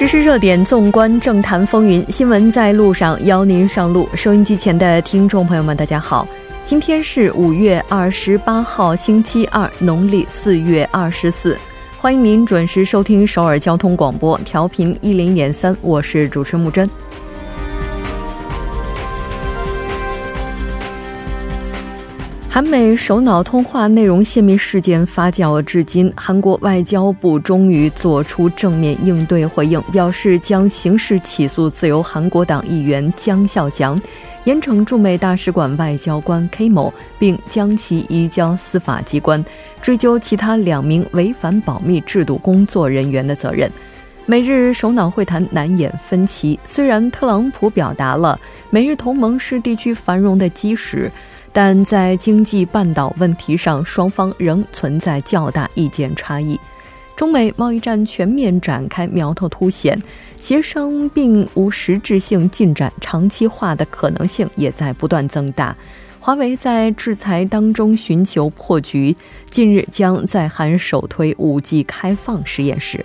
实时事热点，纵观政坛风云，新闻在路上，邀您上路。收音机前的听众朋友们，大家好，今天是五月二十八号，星期二，农历四月二十四。欢迎您准时收听首尔交通广播，调频一零点三，我是主持木真。韩美首脑通话内容泄密事件发酵至今，韩国外交部终于做出正面应对回应，表示将刑事起诉自由韩国党议员姜孝祥，严惩驻美大使馆外交官 K 某，并将其移交司法机关，追究其他两名违反保密制度工作人员的责任。美日首脑会谈难掩分歧，虽然特朗普表达了美日同盟是地区繁荣的基石。但在经济半岛问题上，双方仍存在较大意见差异。中美贸易战全面展开苗头凸显，协商并无实质性进展，长期化的可能性也在不断增大。华为在制裁当中寻求破局，近日将在韩首推 5G 开放实验室。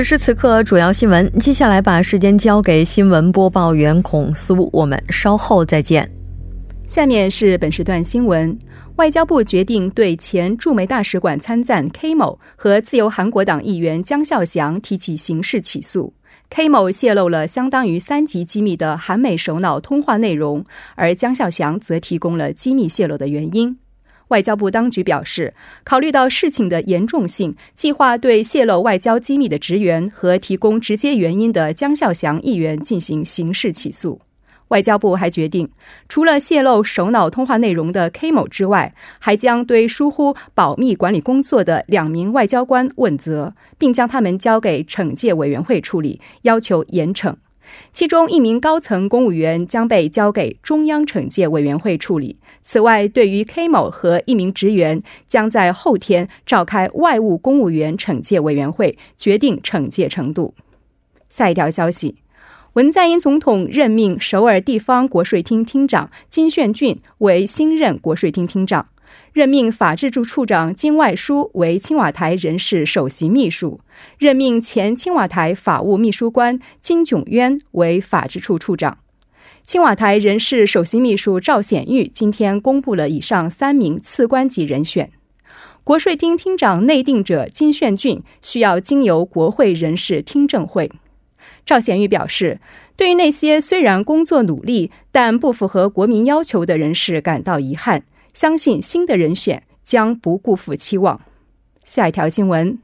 此时此刻，主要新闻。接下来把时间交给新闻播报员孔苏，我们稍后再见。下面是本时段新闻：外交部决定对前驻美大使馆参赞 K 某和自由韩国党议员姜孝祥提起刑事起诉。K 某泄露了相当于三级机密的韩美首脑通话内容，而姜孝祥则提供了机密泄露的原因。外交部当局表示，考虑到事情的严重性，计划对泄露外交机密的职员和提供直接原因的姜孝祥议员进行刑事起诉。外交部还决定，除了泄露首脑通话内容的 K 某之外，还将对疏忽保密管理工作的两名外交官问责，并将他们交给惩戒委员会处理，要求严惩。其中一名高层公务员将被交给中央惩戒委员会处理。此外，对于 K 某和一名职员，将在后天召开外务公务员惩戒委员会，决定惩戒程度。下一条消息：文在寅总统任命首尔地方国税厅厅长金炫俊为新任国税厅厅长。任命法制处处长金外书为青瓦台人事首席秘书，任命前青瓦台法务秘书官金炯渊为法制处处长。青瓦台人事首席秘书赵显玉今天公布了以上三名次官级人选。国税厅厅长内定者金炫俊需要经由国会人事听证会。赵显玉表示，对于那些虽然工作努力但不符合国民要求的人士感到遗憾。相信新的人选将不辜负期望。下一条新闻：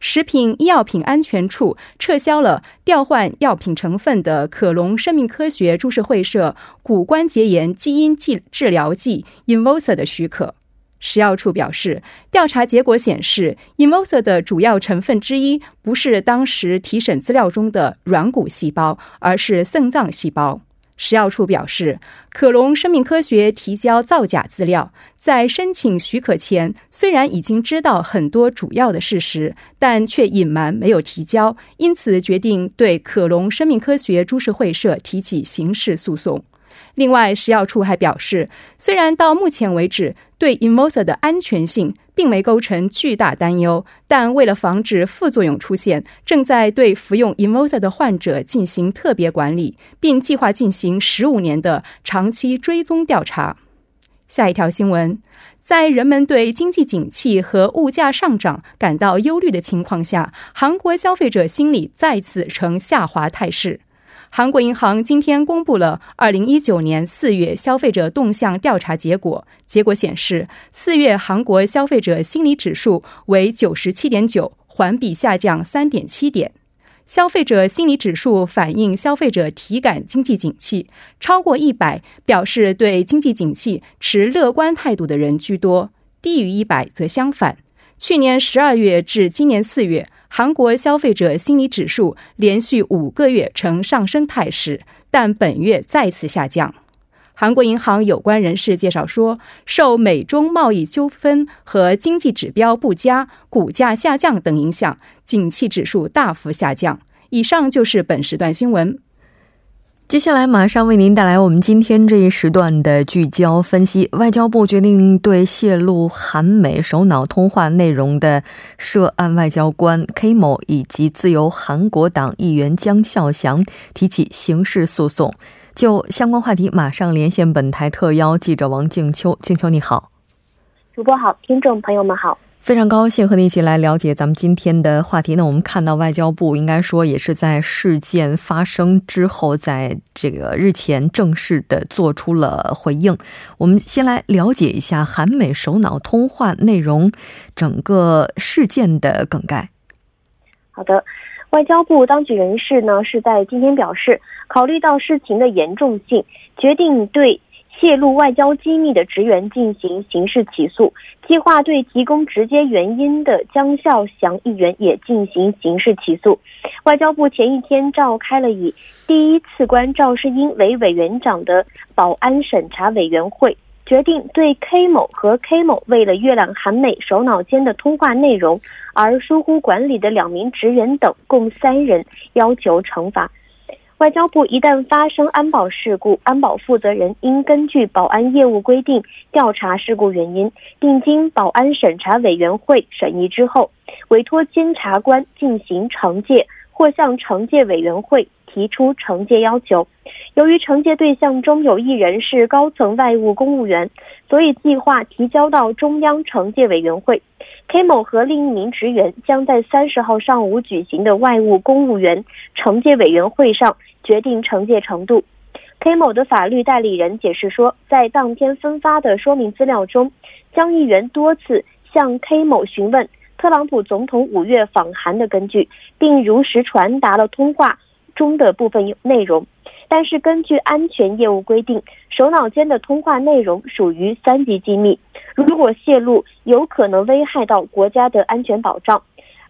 食品医药品安全处撤销了调换药品成分的可隆生命科学株式会社骨关节炎基因剂治疗剂 Invosa 的许可。食药处表示，调查结果显示，Invosa 的主要成分之一不是当时提审资料中的软骨细胞，而是肾脏细胞。食药处表示，可隆生命科学提交造假资料，在申请许可前，虽然已经知道很多主要的事实，但却隐瞒没有提交，因此决定对可隆生命科学株式会社提起刑事诉讼。另外，食药处还表示，虽然到目前为止对 Invosa 的安全性并没构成巨大担忧，但为了防止副作用出现，正在对服用 Invosa 的患者进行特别管理，并计划进行十五年的长期追踪调查。下一条新闻，在人们对经济景气和物价上涨感到忧虑的情况下，韩国消费者心理再次呈下滑态势。韩国银行今天公布了二零一九年四月消费者动向调查结果，结果显示，四月韩国消费者心理指数为九十七点九，环比下降三点七点。消费者心理指数反映消费者体感经济景气，超过一百表示对经济景气持乐观态度的人居多，低于一百则相反。去年十二月至今年四月，韩国消费者心理指数连续五个月呈上升态势，但本月再次下降。韩国银行有关人士介绍说，受美中贸易纠纷和经济指标不佳、股价下降等影响，景气指数大幅下降。以上就是本时段新闻。接下来马上为您带来我们今天这一时段的聚焦分析。外交部决定对泄露韩美首脑通话内容的涉案外交官 K 某以及自由韩国党议员姜孝祥提起刑事诉讼。就相关话题，马上连线本台特邀记者王静秋。静秋，你好，主播好，听众朋友们好，非常高兴和你一起来了解咱们今天的话题。那我们看到外交部应该说也是在事件发生之后，在这个日前正式的做出了回应。我们先来了解一下韩美首脑通话内容，整个事件的梗概。好的。外交部当局人士呢是在今天表示，考虑到事情的严重性，决定对泄露外交机密的职员进行刑事起诉，计划对提供直接原因的姜孝祥议员也进行刑事起诉。外交部前一天召开了以第一次官赵世英为委员长的保安审查委员会。决定对 K 某和 K 某为了阅览韩美首脑间的通话内容而疏忽管理的两名职员等共三人要求惩罚。外交部一旦发生安保事故，安保负责人应根据保安业务规定调查事故原因，并经保安审查委员会审议之后，委托监察官进行惩戒或向惩戒委员会。提出惩戒要求，由于惩戒对象中有一人是高层外务公务员，所以计划提交到中央惩戒委员会。K 某和另一名职员将在三十号上午举行的外务公务员惩戒委员会上决定惩戒程度。K 某的法律代理人解释说，在当天分发的说明资料中，江议员多次向 K 某询问特朗普总统五月访韩的根据，并如实传达了通话。中的部分内容，但是根据安全业务规定，首脑间的通话内容属于三级机密，如果泄露，有可能危害到国家的安全保障。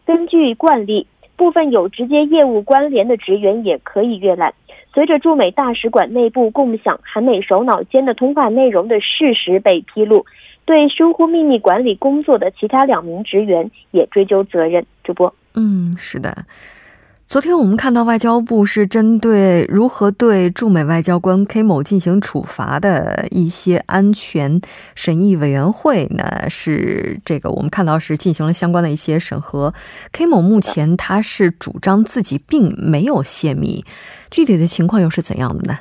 根据惯例，部分有直接业务关联的职员也可以阅览。随着驻美大使馆内部共享韩美首脑间的通话内容的事实被披露，对疏忽秘密管理工作的其他两名职员也追究责任。主播，嗯，是的。昨天我们看到外交部是针对如何对驻美外交官 K 某进行处罚的一些安全审议委员会呢，是这个我们看到是进行了相关的一些审核。K 某目前他是主张自己并没有泄密，具体的情况又是怎样的呢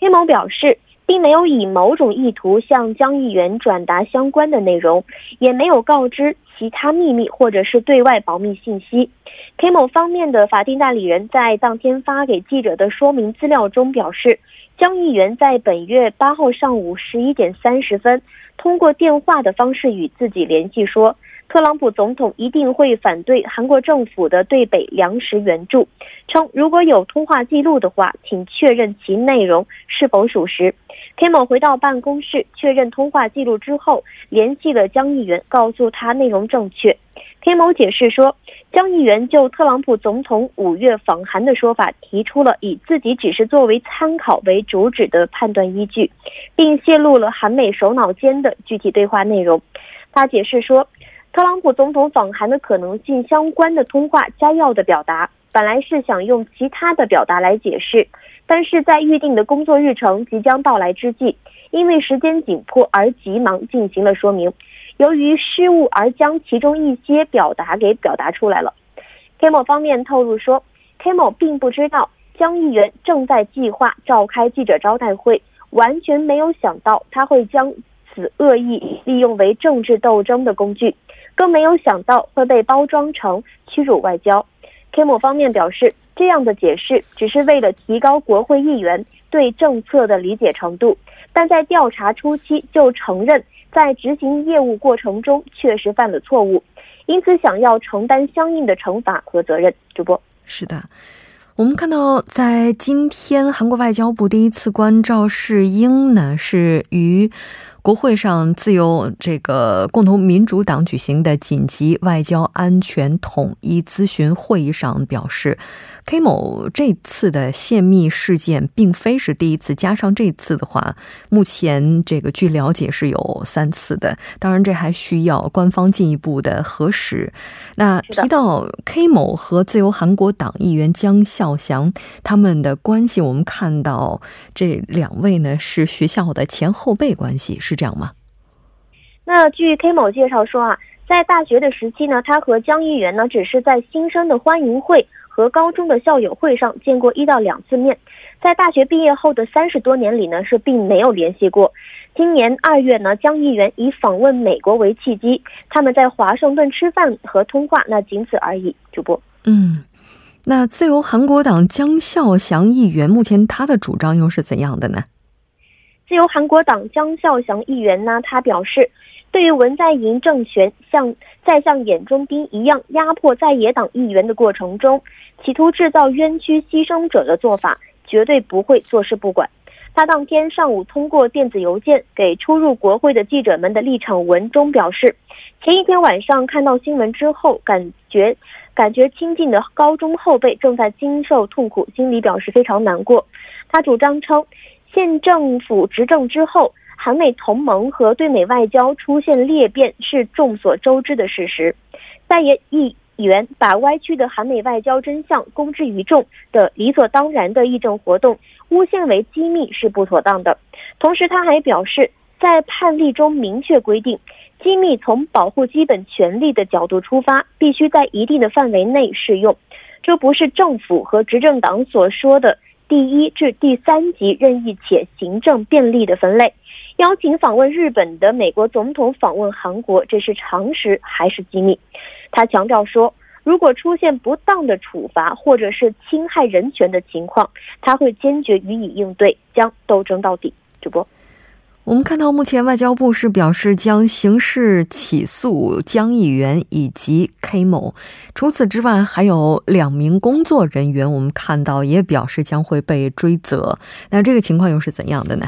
？K 某表示，并没有以某种意图向江议员转达相关的内容，也没有告知其他秘密或者是对外保密信息。K 某方面的法定代理人在当天发给记者的说明资料中表示，江议员在本月八号上午十一点三十分通过电话的方式与自己联系，说特朗普总统一定会反对韩国政府的对北粮食援助，称如果有通话记录的话，请确认其内容是否属实。K 某回到办公室确认通话记录之后，联系了江议员，告诉他内容正确。K 某解释说。江议员就特朗普总统五月访韩的说法提出了以自己只是作为参考为主旨的判断依据，并泄露了韩美首脑间的具体对话内容。他解释说，特朗普总统访韩的可能性相关的通话摘要的表达，本来是想用其他的表达来解释，但是在预定的工作日程即将到来之际，因为时间紧迫而急忙进行了说明。由于失误而将其中一些表达给表达出来了。K 某方面透露说，K 某并不知道江议员正在计划召开记者招待会，完全没有想到他会将此恶意利用为政治斗争的工具，更没有想到会被包装成屈辱外交。K 某方面表示，这样的解释只是为了提高国会议员对政策的理解程度，但在调查初期就承认。在执行业务过程中确实犯了错误，因此想要承担相应的惩罚和责任。主播，是的，我们看到在今天，韩国外交部第一次关照世英呢是与。国会上自由这个共同民主党举行的紧急外交安全统一咨询会议上表示，K 某这次的泄密事件并非是第一次，加上这次的话，目前这个据了解是有三次的。当然，这还需要官方进一步的核实。那提到 K 某和自由韩国党议员姜孝祥他们的关系，我们看到这两位呢是学校的前后辈关系是。是这样吗？那据 K 某介绍说啊，在大学的时期呢，他和江议员呢只是在新生的欢迎会和高中的校友会上见过一到两次面，在大学毕业后的三十多年里呢，是并没有联系过。今年二月呢，江议员以访问美国为契机，他们在华盛顿吃饭和通话，那仅此而已。主播，嗯，那自由韩国党江孝祥议员目前他的主张又是怎样的呢？自由韩国党姜孝祥议员呢，他表示，对于文在寅政权像在像眼中钉一样压迫在野党议员的过程中，企图制造冤屈牺牲者的做法，绝对不会坐视不管。他当天上午通过电子邮件给出入国会的记者们的立场文中表示，前一天晚上看到新闻之后，感觉感觉亲近的高中后辈正在经受痛苦，心里表示非常难过。他主张称。现政府执政之后，韩美同盟和对美外交出现裂变是众所周知的事实。在野议员把歪曲的韩美外交真相公之于众的理所当然的议政活动诬陷为机密是不妥当的。同时，他还表示，在判例中明确规定，机密从保护基本权利的角度出发，必须在一定的范围内适用。这不是政府和执政党所说的。第一至第三级任意且行政便利的分类，邀请访问日本的美国总统访问韩国，这是常识还是机密？他强调说，如果出现不当的处罚或者是侵害人权的情况，他会坚决予以应对，将斗争到底。主播。我们看到，目前外交部是表示将刑事起诉江议员以及 K 某。除此之外，还有两名工作人员，我们看到也表示将会被追责。那这个情况又是怎样的呢？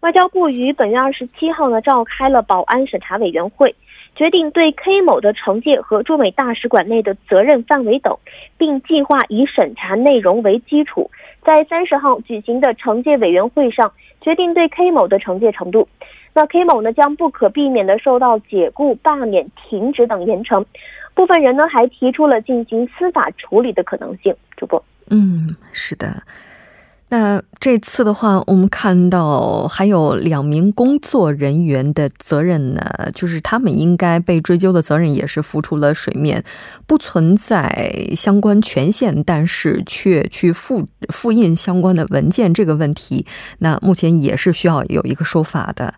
外交部于本月二十七号呢召开了保安审查委员会，决定对 K 某的惩戒和驻美大使馆内的责任范围等，并计划以审查内容为基础，在三十号举行的惩戒委员会上。决定对 K 某的惩戒程度，那 K 某呢将不可避免的受到解雇、罢免、停职等严惩，部分人呢还提出了进行司法处理的可能性。主播，嗯，是的。那这次的话，我们看到还有两名工作人员的责任呢，就是他们应该被追究的责任也是浮出了水面，不存在相关权限，但是却去复复印相关的文件这个问题，那目前也是需要有一个说法的。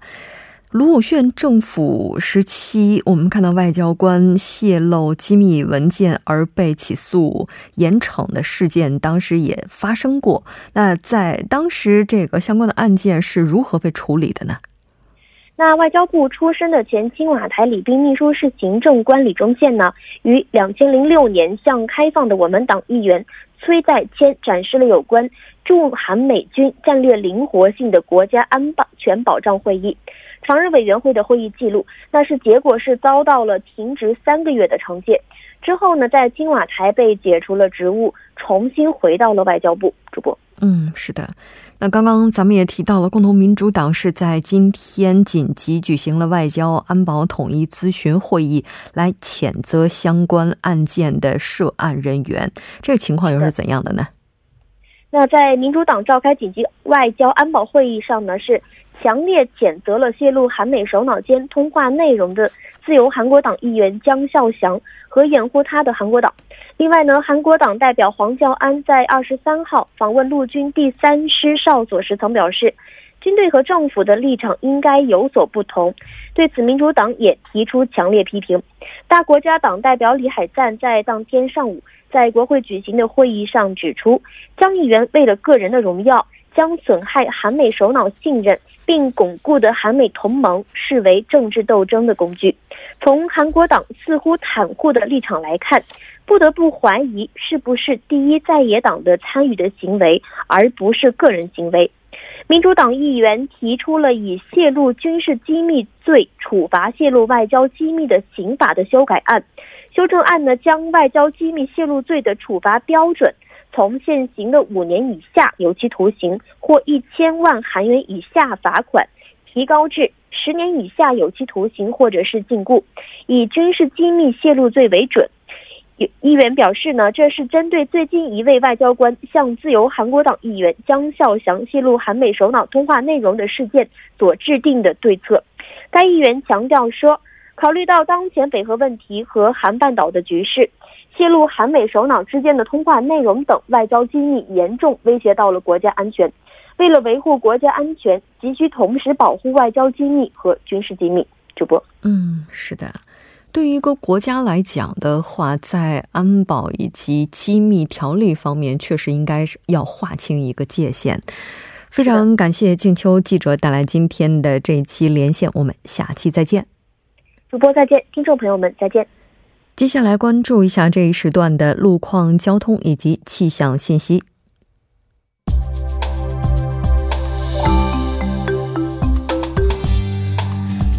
卢武铉政府时期，我们看到外交官泄露机密文件而被起诉严惩的事件，当时也发生过。那在当时，这个相关的案件是如何被处理的呢？那外交部出身的前青瓦台礼宾秘书室行政官李忠宪呢，于两千零六年向开放的我们党议员崔在谦展示了有关驻韩美军战略灵活性的国家安保全保障会议。常任委员会的会议记录，那是结果是遭到了停职三个月的惩戒。之后呢，在金瓦台被解除了职务，重新回到了外交部。主播，嗯，是的。那刚刚咱们也提到了，共同民主党是在今天紧急举行了外交安保统一咨询会议，来谴责相关案件的涉案人员。这个情况又是怎样的呢？那在民主党召开紧急外交安保会议上呢，是。强烈谴责了泄露韩美首脑间通话内容的自由韩国党议员姜孝祥和掩护他的韩国党。另外呢，韩国党代表黄教安在二十三号访问陆军第三师哨所时曾表示，军队和政府的立场应该有所不同。对此，民主党也提出强烈批评。大国家党代表李海赞在当天上午在国会举行的会议上指出，姜议员为了个人的荣耀。将损害韩美首脑信任并巩固的韩美同盟视为政治斗争的工具。从韩国党似乎袒护的立场来看，不得不怀疑是不是第一在野党的参与的行为，而不是个人行为。民主党议员提出了以泄露军事机密罪处罚泄露外交机密的刑法的修改案。修正案呢，将外交机密泄露罪的处罚标准从现行的五年以下有期徒刑或一千万韩元以下罚款，提高至十年以下有期徒刑或者是禁锢，以军事机密泄露罪为准。有议员表示呢，这是针对最近一位外交官向自由韩国党议员姜孝祥泄露韩美首脑通话内容的事件所制定的对策。该议员强调说，考虑到当前北核问题和韩半岛的局势，泄露韩美首脑之间的通话内容等外交机密严重威胁到了国家安全。为了维护国家安全，急需同时保护外交机密和军事机密。主播，嗯，是的。对于一个国家来讲的话，在安保以及机密条例方面，确实应该是要划清一个界限。非常感谢静秋记者带来今天的这一期连线，我们下期再见。主播再见，听众朋友们再见。接下来关注一下这一时段的路况、交通以及气象信息。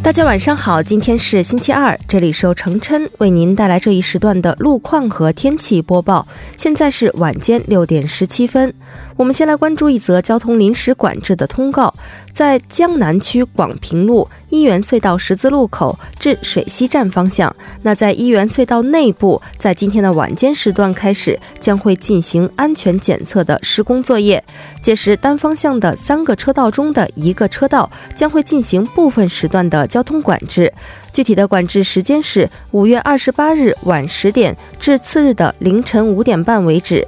大家晚上好，今天是星期二，这里是由程琛为您带来这一时段的路况和天气播报。现在是晚间六点十七分，我们先来关注一则交通临时管制的通告。在江南区广平路一元隧道十字路口至水西站方向，那在一元隧道内部，在今天的晚间时段开始将会进行安全检测的施工作业。届时，单方向的三个车道中的一个车道将会进行部分时段的交通管制。具体的管制时间是五月二十八日晚十点至次日的凌晨五点半为止。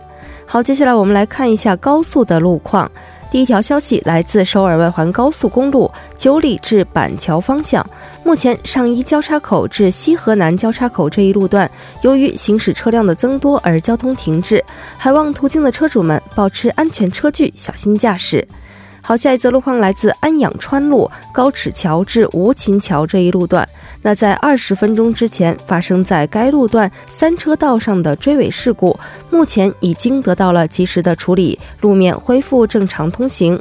好，接下来我们来看一下高速的路况。第一条消息来自首尔外环高速公路九里至板桥方向，目前上一交叉口至西河南交叉口这一路段，由于行驶车辆的增多而交通停滞，还望途经的车主们保持安全车距，小心驾驶。好，下一则路况来自安养川路高尺桥至吴琴桥这一路段。那在二十分钟之前发生在该路段三车道上的追尾事故，目前已经得到了及时的处理，路面恢复正常通行。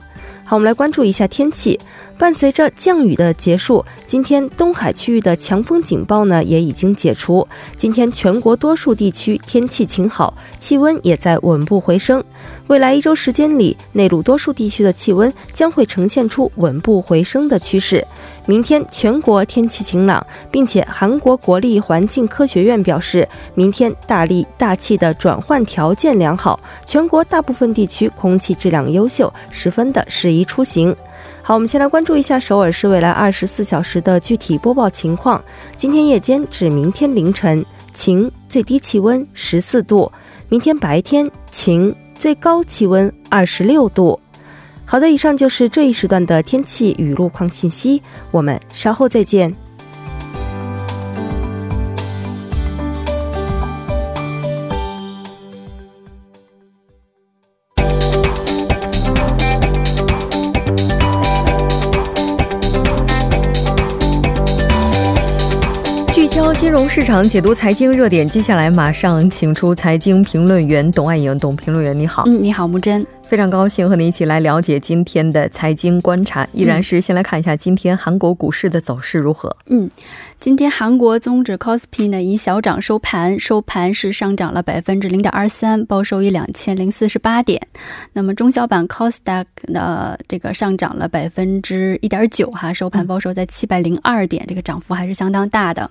好，我们来关注一下天气。伴随着降雨的结束，今天东海区域的强风警报呢也已经解除。今天全国多数地区天气晴好，气温也在稳步回升。未来一周时间里，内陆多数地区的气温将会呈现出稳步回升的趋势。明天全国天气晴朗，并且韩国国立环境科学院表示，明天大力大气的转换条件良好，全国大部分地区空气质量优秀，十分的适宜出行。好，我们先来关注一下首尔市未来二十四小时的具体播报情况。今天夜间至明天凌晨晴，最低气温十四度；明天白天晴，最高气温二十六度。好的，以上就是这一时段的天气与路况信息，我们稍后再见。聚焦金融市场，解读财经热点，接下来马上请出财经评论员董爱颖，董评论员你好。嗯，你好，木真。非常高兴和你一起来了解今天的财经观察，依然是先来看一下今天韩国股市的走势如何。嗯，今天韩国综指 c o s p i 呢以小涨收盘，收盘是上涨了百分之零点二三，报收于两千零四十八点。那么中小板 c o s d a q 呢这个上涨了百分之一点九哈，收盘报收在七百零二点，这个涨幅还是相当大的。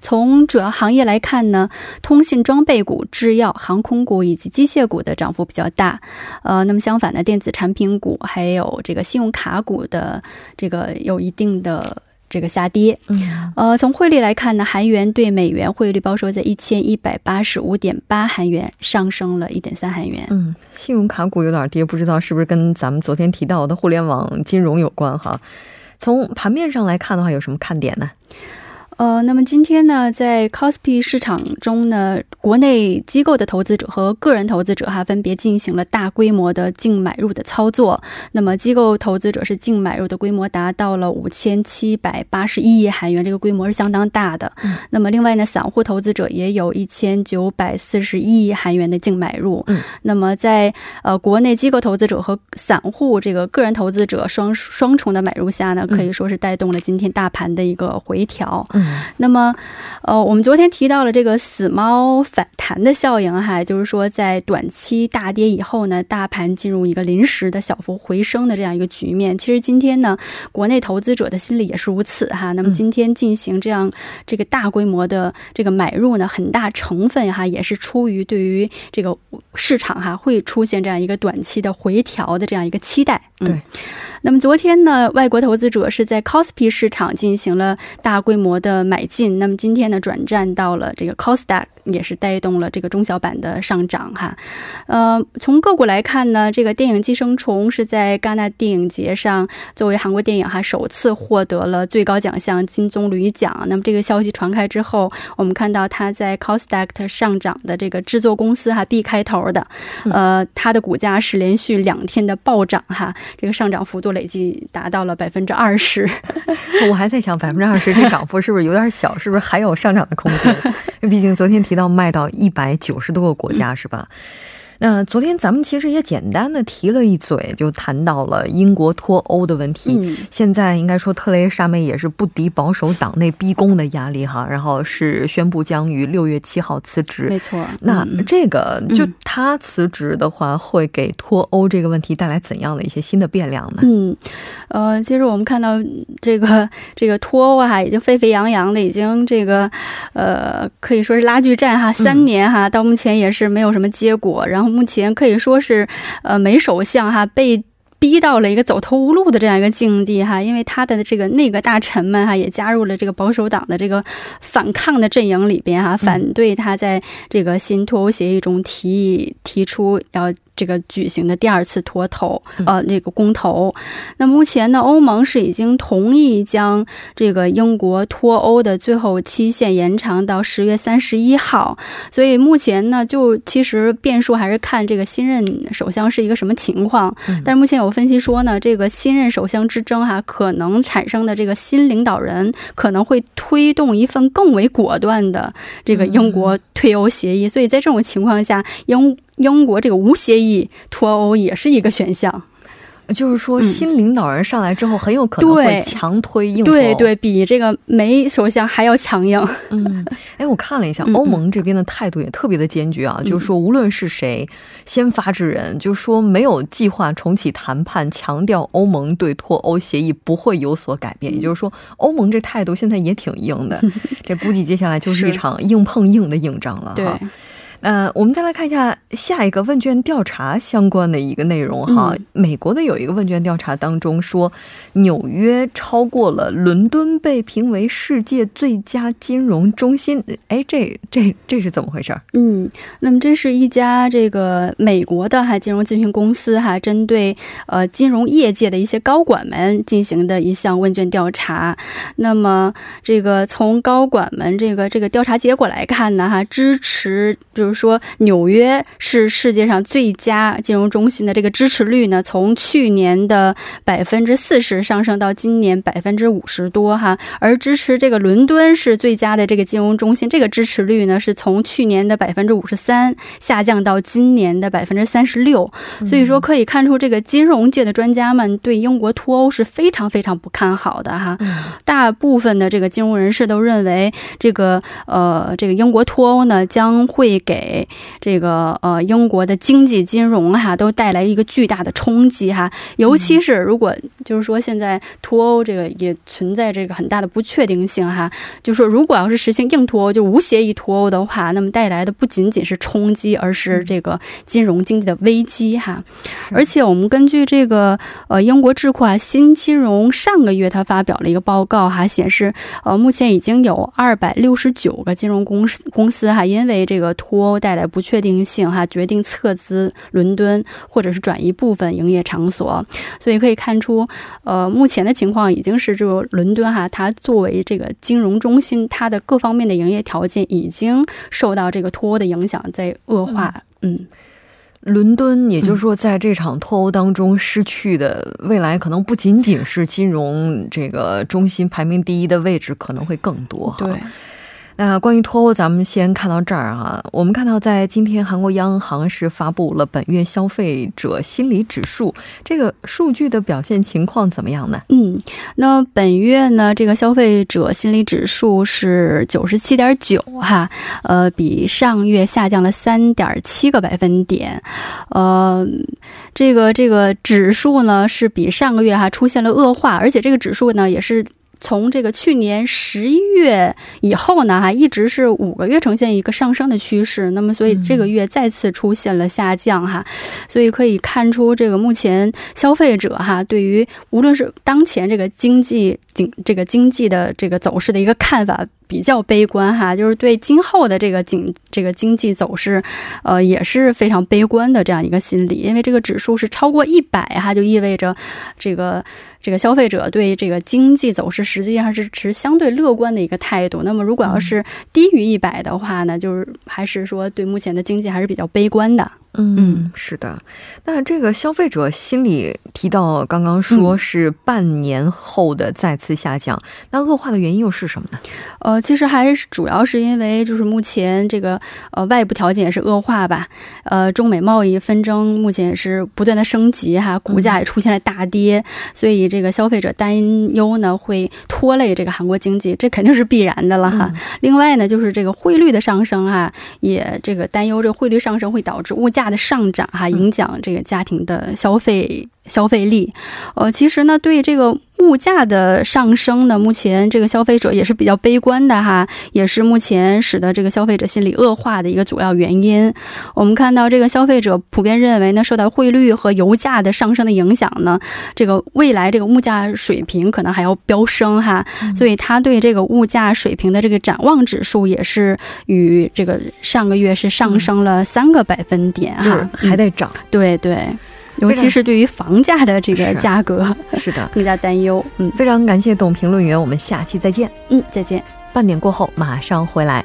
从主要行业来看呢，通信装备股、制药、航空股以及机械股的涨幅比较大。呃，那相反的，电子产品股还有这个信用卡股的这个有一定的这个下跌。嗯，呃，从汇率来看呢，韩元对美元汇率报收在一千一百八十五点八韩元，上升了一点三韩元。嗯，信用卡股有点跌，不知道是不是跟咱们昨天提到的互联网金融有关哈？从盘面上来看的话，有什么看点呢？呃，那么今天呢，在 c o s p i 市场中呢，国内机构的投资者和个人投资者哈，分别进行了大规模的净买入的操作。那么机构投资者是净买入的规模达到了五千七百八十一亿韩元，这个规模是相当大的。嗯、那么另外呢，散户投资者也有一千九百四十一亿韩元的净买入。嗯，那么在呃国内机构投资者和散户这个个人投资者双双重的买入下呢，可以说是带动了今天大盘的一个回调。嗯。那么，呃，我们昨天提到了这个死猫反弹的效应，哈，就是说在短期大跌以后呢，大盘进入一个临时的小幅回升的这样一个局面。其实今天呢，国内投资者的心理也是如此，哈。那么今天进行这样这个大规模的这个买入呢，很大成分哈也是出于对于这个市场哈会出现这样一个短期的回调的这样一个期待。对。那么昨天呢，外国投资者是在 c o s p i 市场进行了大规模的买进。那么今天呢，转战到了这个 c o s d a q 也是带动了这个中小板的上涨哈。呃，从个股来看呢，这个电影《寄生虫》是在戛纳电影节上作为韩国电影哈首次获得了最高奖项金棕榈奖。那么这个消息传开之后，我们看到它在 c o s d a q 上涨的这个制作公司哈 B 开头的，呃，它的股价是连续两天的暴涨哈，这个上涨幅度。累计达到了百分之二十，我还在想百分之二十这涨幅是不是有点小？是不是还有上涨的空间？毕竟昨天提到卖到一百九十多个国家，是吧？那昨天咱们其实也简单的提了一嘴，就谈到了英国脱欧的问题。嗯，现在应该说特蕾莎梅也是不敌保守党内逼宫的压力哈，然后是宣布将于六月七号辞职。没错，那这个就他辞职的话，会给脱欧这个问题带来怎样的一些新的变量呢？嗯，呃，其实我们看到这个 这个脱欧啊，已经沸沸扬扬的，已经这个呃可以说是拉锯战哈，三年哈，到目前也是没有什么结果，然后。目前可以说是，呃，美首相哈被逼到了一个走投无路的这样一个境地哈，因为他的这个内阁大臣们哈也加入了这个保守党的这个反抗的阵营里边哈，反对他在这个新脱欧协议中提提出要。这个举行的第二次脱投，呃，那个公投。那目前呢，欧盟是已经同意将这个英国脱欧的最后期限延长到十月三十一号。所以目前呢，就其实变数还是看这个新任首相是一个什么情况。但是目前有分析说呢，这个新任首相之争哈，可能产生的这个新领导人可能会推动一份更为果断的这个英国退欧协议。所以在这种情况下，英英国这个无协议脱欧也是一个选项，就是说新领导人上来之后，很有可能会强推硬对对，比这个梅首相还要强硬。嗯，哎，我看了一下欧盟这边的态度也特别的坚决啊，就是说无论是谁先发制人，就说没有计划重启谈判，强调欧盟对脱欧协议不会有所改变。也就是说，欧盟这态度现在也挺硬的，这估计接下来就是一场硬碰硬的硬仗了哈。呃，我们再来看一下下一个问卷调查相关的一个内容哈。美国的有一个问卷调查当中说，纽约超过了伦敦，被评为世界最佳金融中心。哎，这这这是怎么回事？嗯，那么这是一家这个美国的哈金融咨询公司哈，针对呃金融业界的一些高管们进行的一项问卷调查。那么这个从高管们这个这个调查结果来看呢哈，支持就。就是说，纽约是世界上最佳金融中心的这个支持率呢，从去年的百分之四十上升到今年百分之五十多哈。而支持这个伦敦是最佳的这个金融中心，这个支持率呢，是从去年的百分之五十三下降到今年的百分之三十六。所以说，可以看出这个金融界的专家们对英国脱欧是非常非常不看好的哈。大部分的这个金融人士都认为，这个呃，这个英国脱欧呢，将会给给这个呃英国的经济金融哈都带来一个巨大的冲击哈，尤其是如果就是说现在脱欧这个也存在这个很大的不确定性哈，就说如果要是实行硬脱欧就无协议脱欧的话，那么带来的不仅仅是冲击，而是这个金融经济的危机哈。而且我们根据这个呃英国智库啊新金融上个月它发表了一个报告哈，显示呃目前已经有二百六十九个金融公司公司哈因为这个脱欧带来不确定性哈，决定撤资伦敦或者是转移部分营业场所。所以可以看出，呃，目前的情况已经是这个伦敦哈，它作为这个金融中心，它的各方面的营业条件已经受到这个脱欧的影响，在恶化。嗯。伦敦，也就是说，在这场脱欧当中失去的未来，可能不仅仅是金融这个中心排名第一的位置，可能会更多。对。那关于脱欧，咱们先看到这儿啊。我们看到，在今天，韩国央行是发布了本月消费者心理指数，这个数据的表现情况怎么样呢？嗯，那本月呢，这个消费者心理指数是九十七点九哈，呃，比上月下降了三点七个百分点。呃，这个这个指数呢，是比上个月哈出现了恶化，而且这个指数呢，也是。从这个去年十一月以后呢，哈，一直是五个月呈现一个上升的趋势。那么，所以这个月再次出现了下降，哈，所以可以看出，这个目前消费者哈，对于无论是当前这个经济景这个经济的这个走势的一个看法比较悲观，哈，就是对今后的这个景这个经济走势，呃，也是非常悲观的这样一个心理。因为这个指数是超过一百，哈，就意味着这个。这个消费者对这个经济走势实际上是持相对乐观的一个态度。那么，如果要是低于一百的话呢，就是还是说对目前的经济还是比较悲观的。嗯，是的。那这个消费者心理提到，刚刚说是半年后的再次下降，那恶化的原因又是什么呢？呃，其实还是主要是因为就是目前这个呃外部条件也是恶化吧。呃，中美贸易纷争目前也是不断的升级哈，股价也出现了大跌，所以这个消费者担忧呢会拖累这个韩国经济，这肯定是必然的了哈。另外呢，就是这个汇率的上升哈，也这个担忧这个汇率上升会导致物价。的上涨哈，影响这个家庭的消费消费力。呃，其实呢，对这个物价的上升呢，目前这个消费者也是比较悲观的哈，也是目前使得这个消费者心理恶化的一个主要原因。我们看到这个消费者普遍认为呢，受到汇率和油价的上升的影响呢，这个未来这个物价水平可能还要飙升哈，所以他对这个物价水平的这个展望指数也是与这个上个月是上升了三个百分点。哈，还得涨，对对，尤其是对于房价的这个价格，是的，更加担忧。嗯，非常感谢董评论员，我们下期再见。嗯，再见。半点过后马上回来。